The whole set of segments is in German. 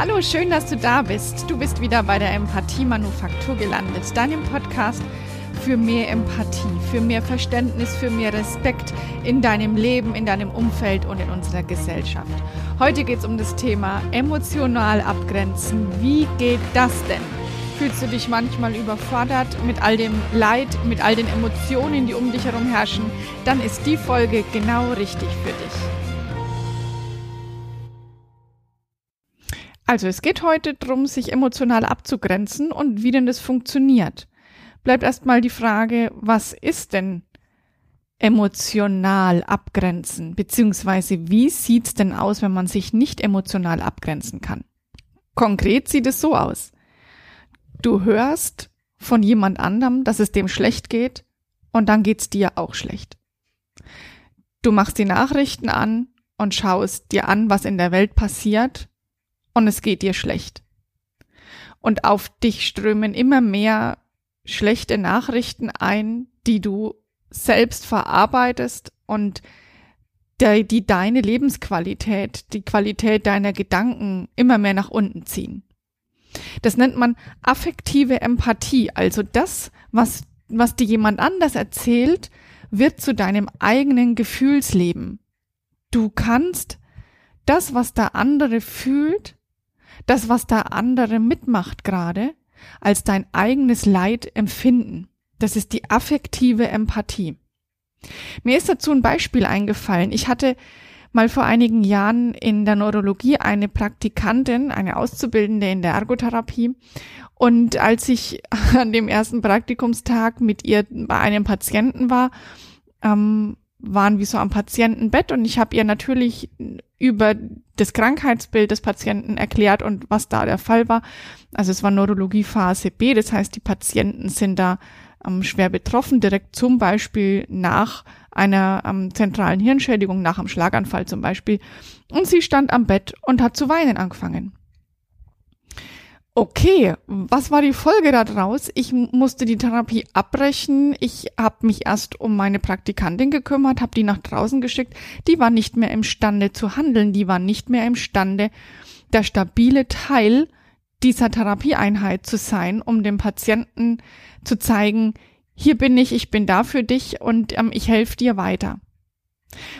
Hallo, schön, dass du da bist. Du bist wieder bei der Empathie-Manufaktur gelandet, deinem Podcast für mehr Empathie, für mehr Verständnis, für mehr Respekt in deinem Leben, in deinem Umfeld und in unserer Gesellschaft. Heute geht es um das Thema emotional abgrenzen. Wie geht das denn? Fühlst du dich manchmal überfordert mit all dem Leid, mit all den Emotionen, die um dich herum herrschen? Dann ist die Folge genau richtig für dich. Also es geht heute darum, sich emotional abzugrenzen und wie denn das funktioniert. Bleibt erstmal die Frage, was ist denn emotional abgrenzen? Beziehungsweise wie sieht's denn aus, wenn man sich nicht emotional abgrenzen kann? Konkret sieht es so aus. Du hörst von jemand anderem, dass es dem schlecht geht und dann geht's dir auch schlecht. Du machst die Nachrichten an und schaust dir an, was in der Welt passiert und es geht dir schlecht. Und auf dich strömen immer mehr schlechte Nachrichten ein, die du selbst verarbeitest und die, die deine Lebensqualität, die Qualität deiner Gedanken immer mehr nach unten ziehen. Das nennt man affektive Empathie, also das, was, was dir jemand anders erzählt, wird zu deinem eigenen Gefühlsleben. Du kannst das, was der andere fühlt, das, was der andere mitmacht gerade, als dein eigenes Leid empfinden. Das ist die affektive Empathie. Mir ist dazu ein Beispiel eingefallen. Ich hatte mal vor einigen Jahren in der Neurologie eine Praktikantin, eine Auszubildende in der Ergotherapie. Und als ich an dem ersten Praktikumstag mit ihr bei einem Patienten war, ähm, waren wir so am Patientenbett und ich habe ihr natürlich über das Krankheitsbild des Patienten erklärt und was da der Fall war. Also es war Neurologie Phase B, das heißt, die Patienten sind da ähm, schwer betroffen, direkt zum Beispiel nach einer ähm, zentralen Hirnschädigung, nach einem Schlaganfall zum Beispiel. Und sie stand am Bett und hat zu weinen angefangen. Okay, was war die Folge daraus? Ich musste die Therapie abbrechen. Ich habe mich erst um meine Praktikantin gekümmert, habe die nach draußen geschickt. Die war nicht mehr imstande zu handeln, die war nicht mehr imstande, der stabile Teil dieser Therapieeinheit zu sein, um dem Patienten zu zeigen, hier bin ich, ich bin da für dich und ähm, ich helfe dir weiter.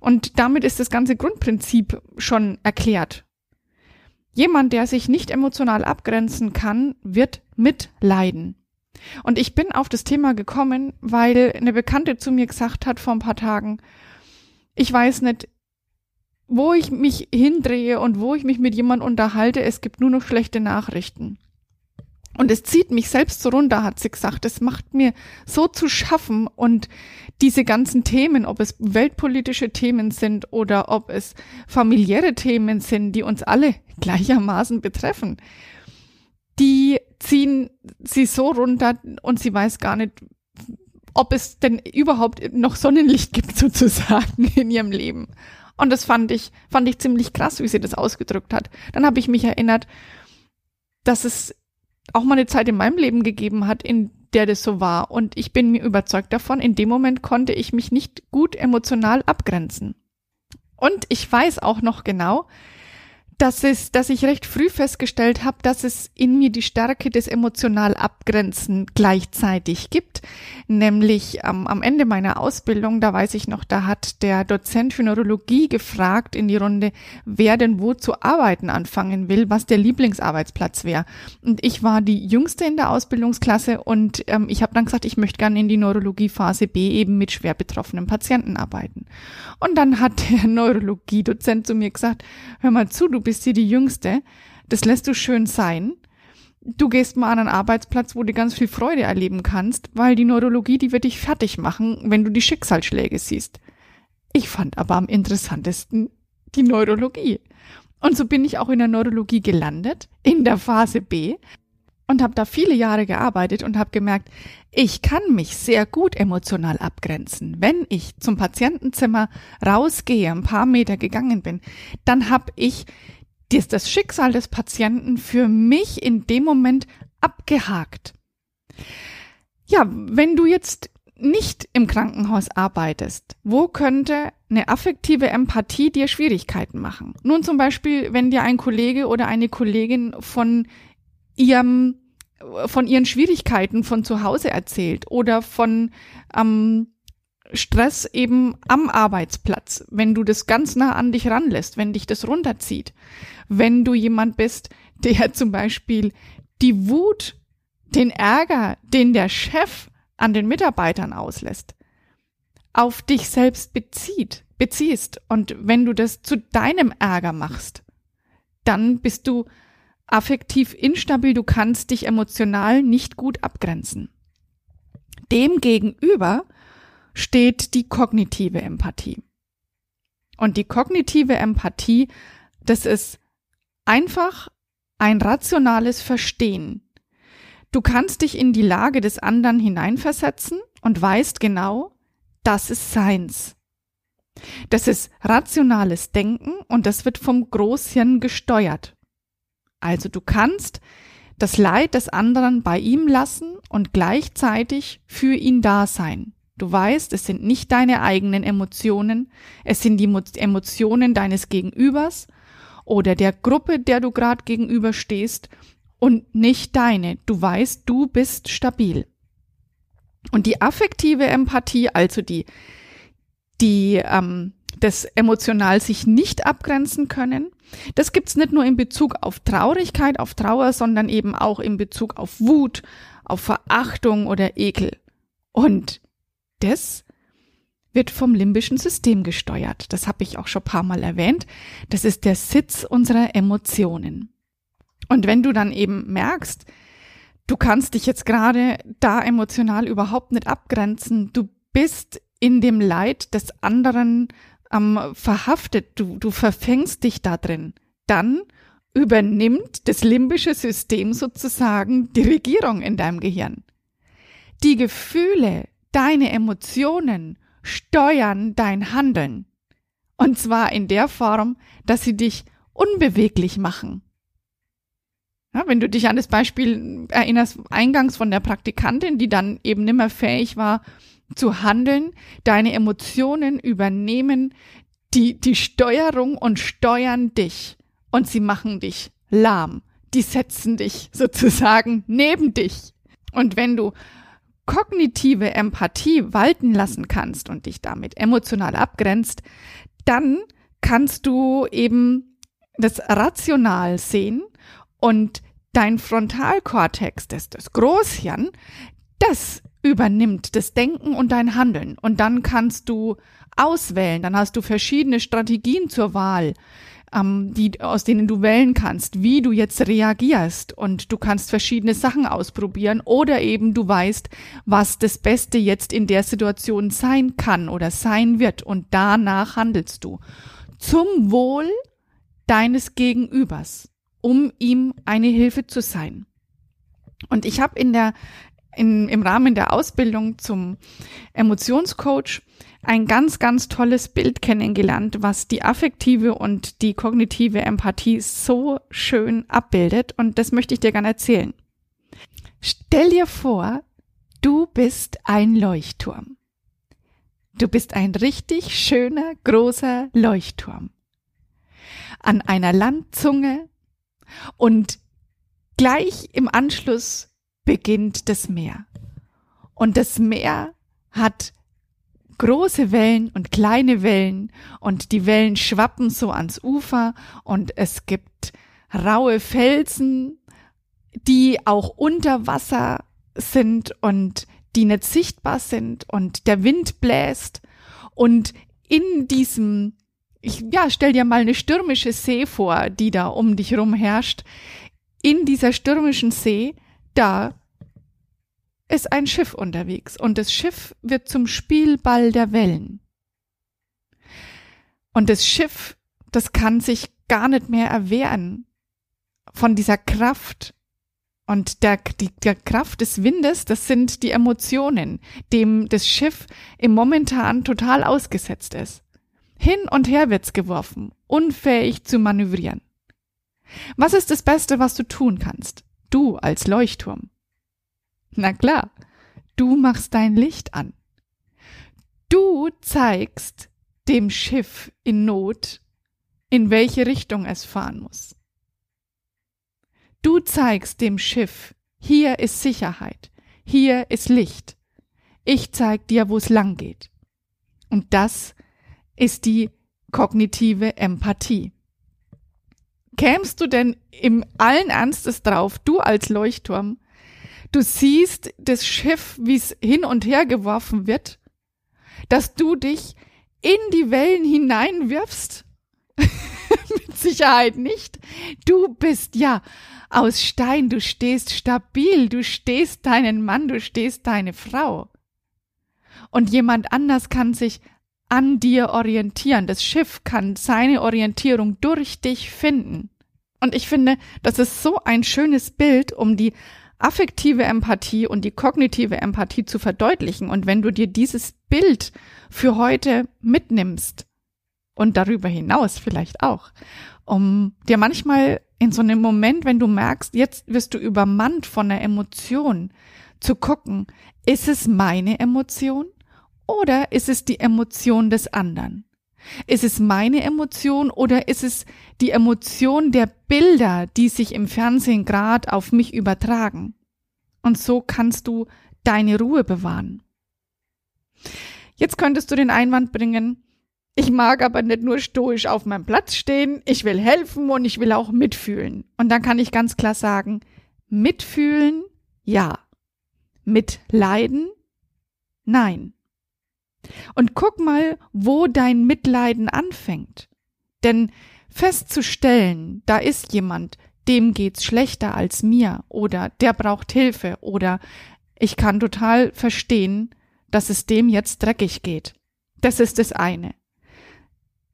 Und damit ist das ganze Grundprinzip schon erklärt. Jemand, der sich nicht emotional abgrenzen kann, wird mitleiden. Und ich bin auf das Thema gekommen, weil eine Bekannte zu mir gesagt hat vor ein paar Tagen, ich weiß nicht, wo ich mich hindrehe und wo ich mich mit jemandem unterhalte, es gibt nur noch schlechte Nachrichten. Und es zieht mich selbst so runter, hat sie gesagt. Es macht mir so zu schaffen und diese ganzen Themen, ob es weltpolitische Themen sind oder ob es familiäre Themen sind, die uns alle gleichermaßen betreffen, die ziehen sie so runter und sie weiß gar nicht, ob es denn überhaupt noch Sonnenlicht gibt sozusagen in ihrem Leben. Und das fand ich, fand ich ziemlich krass, wie sie das ausgedrückt hat. Dann habe ich mich erinnert, dass es auch mal eine Zeit in meinem Leben gegeben hat, in der das so war. Und ich bin mir überzeugt davon, in dem Moment konnte ich mich nicht gut emotional abgrenzen. Und ich weiß auch noch genau, dass es, dass ich recht früh festgestellt habe, dass es in mir die Stärke des emotional Abgrenzen gleichzeitig gibt. Nämlich ähm, am Ende meiner Ausbildung, da weiß ich noch, da hat der Dozent für Neurologie gefragt in die Runde, wer denn wo zu arbeiten anfangen will, was der Lieblingsarbeitsplatz wäre. Und ich war die jüngste in der Ausbildungsklasse und ähm, ich habe dann gesagt, ich möchte gerne in die Neurologie Phase B eben mit schwer betroffenen Patienten arbeiten. Und dann hat der Neurologie-Dozent zu mir gesagt, hör mal zu, du bist hier die Jüngste. Das lässt du schön sein. Du gehst mal an einen Arbeitsplatz, wo du ganz viel Freude erleben kannst, weil die Neurologie, die wird dich fertig machen, wenn du die Schicksalsschläge siehst. Ich fand aber am interessantesten die Neurologie. Und so bin ich auch in der Neurologie gelandet, in der Phase B, und habe da viele Jahre gearbeitet und habe gemerkt, ich kann mich sehr gut emotional abgrenzen. Wenn ich zum Patientenzimmer rausgehe, ein paar Meter gegangen bin, dann habe ich das, das Schicksal des Patienten für mich in dem Moment abgehakt. Ja, wenn du jetzt nicht im Krankenhaus arbeitest, wo könnte eine affektive Empathie dir Schwierigkeiten machen. Nun zum Beispiel, wenn dir ein Kollege oder eine Kollegin von ihrem von ihren Schwierigkeiten von zu Hause erzählt oder von ähm, Stress eben am Arbeitsplatz, wenn du das ganz nah an dich ranlässt, wenn dich das runterzieht, wenn du jemand bist, der zum Beispiel die Wut, den Ärger, den der Chef an den Mitarbeitern auslässt, auf dich selbst bezieht, beziehst und wenn du das zu deinem Ärger machst, dann bist du affektiv instabil, du kannst dich emotional nicht gut abgrenzen. Demgegenüber steht die kognitive Empathie. Und die kognitive Empathie, das ist einfach ein rationales Verstehen. Du kannst dich in die Lage des anderen hineinversetzen und weißt genau, das ist seins. Das ist rationales Denken und das wird vom Großhirn gesteuert. Also du kannst das Leid des anderen bei ihm lassen und gleichzeitig für ihn da sein. Du weißt, es sind nicht deine eigenen Emotionen, es sind die Emotionen deines Gegenübers oder der Gruppe, der du gerade gegenüber stehst und nicht deine. Du weißt, du bist stabil. Und die affektive Empathie, also die, die ähm, das emotional sich nicht abgrenzen können. Das gibt's nicht nur in Bezug auf Traurigkeit, auf Trauer, sondern eben auch in Bezug auf Wut, auf Verachtung oder Ekel. Und das wird vom limbischen System gesteuert. Das habe ich auch schon ein paar Mal erwähnt. Das ist der Sitz unserer Emotionen. Und wenn du dann eben merkst, du kannst dich jetzt gerade da emotional überhaupt nicht abgrenzen, du bist in dem Leid des anderen ähm, verhaftet, du, du verfängst dich da drin, dann übernimmt das limbische System sozusagen die Regierung in deinem Gehirn. Die Gefühle, deine Emotionen steuern dein Handeln. Und zwar in der Form, dass sie dich unbeweglich machen. Ja, wenn du dich an das Beispiel erinnerst, eingangs von der Praktikantin, die dann eben nimmer fähig war, zu handeln, deine Emotionen übernehmen die, die Steuerung und steuern dich. Und sie machen dich lahm. Die setzen dich sozusagen neben dich. Und wenn du kognitive Empathie walten lassen kannst und dich damit emotional abgrenzt, dann kannst du eben das rational sehen und dein Frontalkortex, das, das Großhirn, das übernimmt das Denken und dein Handeln. Und dann kannst du auswählen, dann hast du verschiedene Strategien zur Wahl, ähm, die, aus denen du wählen kannst, wie du jetzt reagierst. Und du kannst verschiedene Sachen ausprobieren oder eben du weißt, was das Beste jetzt in der Situation sein kann oder sein wird. Und danach handelst du. Zum Wohl deines Gegenübers, um ihm eine Hilfe zu sein. Und ich habe in der in, im Rahmen der Ausbildung zum Emotionscoach ein ganz, ganz tolles Bild kennengelernt, was die affektive und die kognitive Empathie so schön abbildet. Und das möchte ich dir gerne erzählen. Stell dir vor, du bist ein Leuchtturm. Du bist ein richtig schöner, großer Leuchtturm. An einer Landzunge und gleich im Anschluss beginnt das Meer. Und das Meer hat große Wellen und kleine Wellen und die Wellen schwappen so ans Ufer und es gibt raue Felsen, die auch unter Wasser sind und die nicht sichtbar sind und der Wind bläst und in diesem ich, ja, stell dir mal eine stürmische See vor, die da um dich rum herrscht. In dieser stürmischen See da ist ein Schiff unterwegs und das Schiff wird zum Spielball der Wellen. Und das Schiff, das kann sich gar nicht mehr erwehren von dieser Kraft. Und der, die, der Kraft des Windes, das sind die Emotionen, dem das Schiff im momentan total ausgesetzt ist. Hin und her wird's geworfen, unfähig zu manövrieren. Was ist das Beste, was du tun kannst? Du als Leuchtturm. Na klar, du machst dein Licht an. Du zeigst dem Schiff in Not, in welche Richtung es fahren muss. Du zeigst dem Schiff, hier ist Sicherheit, hier ist Licht. Ich zeig dir, wo es lang geht. Und das ist die kognitive Empathie. Kämst du denn im allen Ernstes drauf, du als Leuchtturm, du siehst das Schiff, wie es hin und her geworfen wird, dass du dich in die Wellen hineinwirfst? Mit Sicherheit nicht. Du bist ja aus Stein, du stehst stabil, du stehst deinen Mann, du stehst deine Frau. Und jemand anders kann sich an dir orientieren. Das Schiff kann seine Orientierung durch dich finden. Und ich finde, das ist so ein schönes Bild, um die affektive Empathie und die kognitive Empathie zu verdeutlichen. Und wenn du dir dieses Bild für heute mitnimmst und darüber hinaus vielleicht auch, um dir manchmal in so einem Moment, wenn du merkst, jetzt wirst du übermannt von einer Emotion, zu gucken, ist es meine Emotion oder ist es die Emotion des anderen? Ist es meine Emotion oder ist es die Emotion der Bilder, die sich im Fernsehen grad auf mich übertragen? Und so kannst du deine Ruhe bewahren. Jetzt könntest du den Einwand bringen, ich mag aber nicht nur stoisch auf meinem Platz stehen, ich will helfen und ich will auch mitfühlen. Und dann kann ich ganz klar sagen, mitfühlen, ja. Mitleiden, nein. Und guck mal, wo dein Mitleiden anfängt. Denn festzustellen, da ist jemand, dem geht's schlechter als mir oder der braucht Hilfe oder ich kann total verstehen, dass es dem jetzt dreckig geht. Das ist das eine.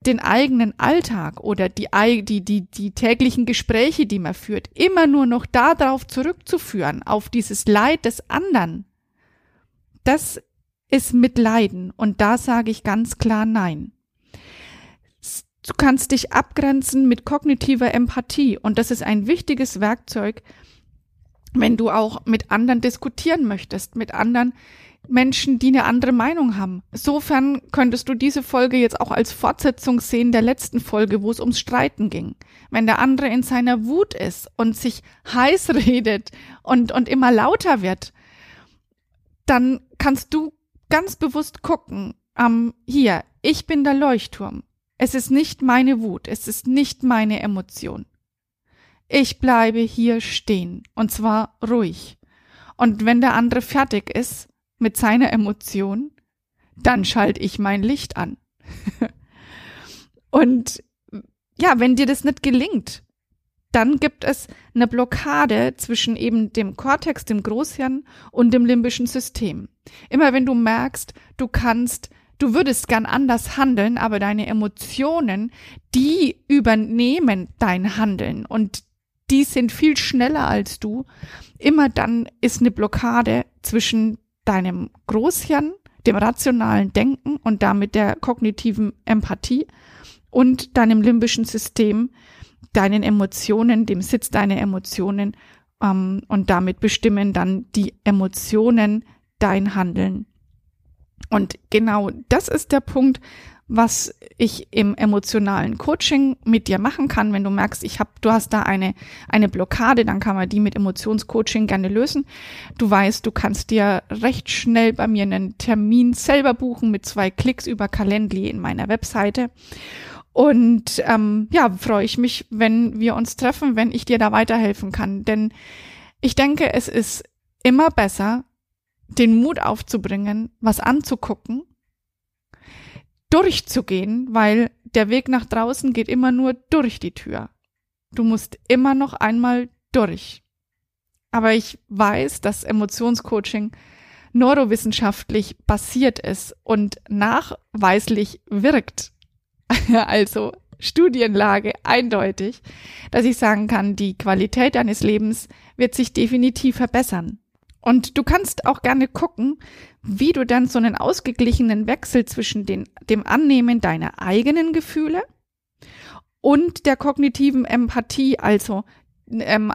Den eigenen Alltag oder die, die, die, die täglichen Gespräche, die man führt, immer nur noch darauf zurückzuführen, auf dieses Leid des anderen, das ist Mitleiden. Und da sage ich ganz klar Nein. Du kannst dich abgrenzen mit kognitiver Empathie. Und das ist ein wichtiges Werkzeug, wenn du auch mit anderen diskutieren möchtest, mit anderen Menschen, die eine andere Meinung haben. Insofern könntest du diese Folge jetzt auch als Fortsetzung sehen der letzten Folge, wo es ums Streiten ging. Wenn der andere in seiner Wut ist und sich heiß redet und, und immer lauter wird, dann kannst du ganz bewusst gucken, ähm, hier, ich bin der Leuchtturm. Es ist nicht meine Wut, es ist nicht meine Emotion. Ich bleibe hier stehen, und zwar ruhig. Und wenn der andere fertig ist mit seiner Emotion, dann schalte ich mein Licht an. und ja, wenn dir das nicht gelingt, dann gibt es eine Blockade zwischen eben dem Kortex, dem Großhirn und dem limbischen System. Immer wenn du merkst, du kannst, du würdest gern anders handeln, aber deine Emotionen, die übernehmen dein Handeln und die sind viel schneller als du. Immer dann ist eine Blockade zwischen deinem Großhirn, dem rationalen Denken und damit der kognitiven Empathie und deinem limbischen System, deinen Emotionen, dem Sitz deiner Emotionen ähm, und damit bestimmen dann die Emotionen dein Handeln. Und genau das ist der Punkt, was ich im emotionalen Coaching mit dir machen kann, wenn du merkst, ich habe, du hast da eine eine Blockade, dann kann man die mit Emotionscoaching gerne lösen. Du weißt, du kannst dir recht schnell bei mir einen Termin selber buchen mit zwei Klicks über Calendly in meiner Webseite. Und ähm, ja, freue ich mich, wenn wir uns treffen, wenn ich dir da weiterhelfen kann. Denn ich denke, es ist immer besser, den Mut aufzubringen, was anzugucken, durchzugehen, weil der Weg nach draußen geht immer nur durch die Tür. Du musst immer noch einmal durch. Aber ich weiß, dass Emotionscoaching neurowissenschaftlich basiert ist und nachweislich wirkt. also Studienlage eindeutig, dass ich sagen kann, die Qualität deines Lebens wird sich definitiv verbessern. Und du kannst auch gerne gucken, wie du dann so einen ausgeglichenen Wechsel zwischen den, dem Annehmen deiner eigenen Gefühle und der kognitiven Empathie, also ähm,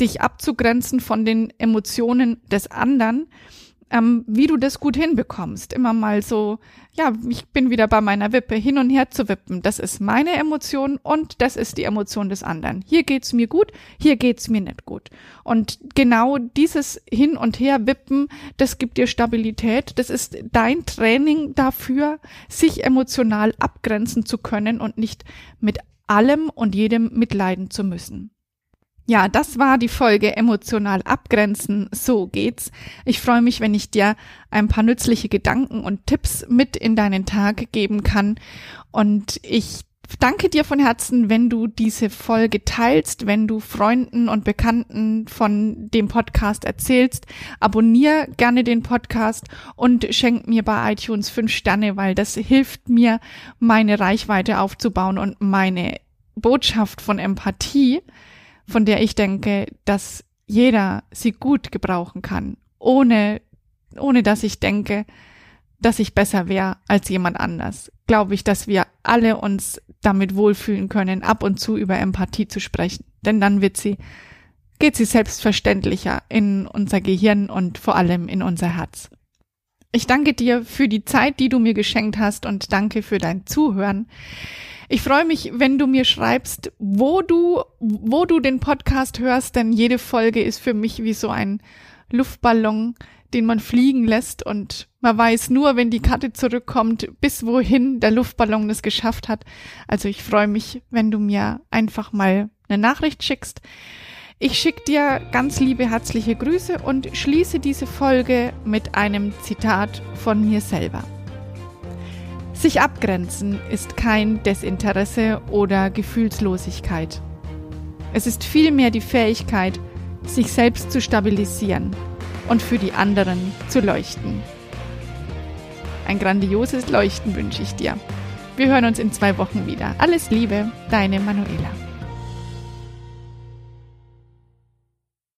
dich abzugrenzen von den Emotionen des anderen, ähm, wie du das gut hinbekommst. Immer mal so, ja, ich bin wieder bei meiner Wippe, hin und her zu wippen. Das ist meine Emotion und das ist die Emotion des anderen. Hier geht's mir gut, hier geht's mir nicht gut. Und genau dieses Hin und Her wippen, das gibt dir Stabilität. Das ist dein Training dafür, sich emotional abgrenzen zu können und nicht mit allem und jedem mitleiden zu müssen. Ja, das war die Folge emotional abgrenzen. So geht's. Ich freue mich, wenn ich dir ein paar nützliche Gedanken und Tipps mit in deinen Tag geben kann. Und ich danke dir von Herzen, wenn du diese Folge teilst, wenn du Freunden und Bekannten von dem Podcast erzählst. Abonnier gerne den Podcast und schenk mir bei iTunes fünf Sterne, weil das hilft mir, meine Reichweite aufzubauen und meine Botschaft von Empathie von der ich denke, dass jeder sie gut gebrauchen kann, ohne, ohne dass ich denke, dass ich besser wäre als jemand anders. Glaube ich, dass wir alle uns damit wohlfühlen können, ab und zu über Empathie zu sprechen. Denn dann wird sie, geht sie selbstverständlicher in unser Gehirn und vor allem in unser Herz. Ich danke dir für die Zeit, die du mir geschenkt hast und danke für dein Zuhören. Ich freue mich, wenn du mir schreibst, wo du, wo du den Podcast hörst, denn jede Folge ist für mich wie so ein Luftballon, den man fliegen lässt und man weiß nur, wenn die Karte zurückkommt, bis wohin der Luftballon es geschafft hat. Also ich freue mich, wenn du mir einfach mal eine Nachricht schickst. Ich schicke dir ganz liebe herzliche Grüße und schließe diese Folge mit einem Zitat von mir selber. Sich abgrenzen ist kein Desinteresse oder Gefühlslosigkeit. Es ist vielmehr die Fähigkeit, sich selbst zu stabilisieren und für die anderen zu leuchten. Ein grandioses Leuchten wünsche ich dir. Wir hören uns in zwei Wochen wieder. Alles Liebe, deine Manuela.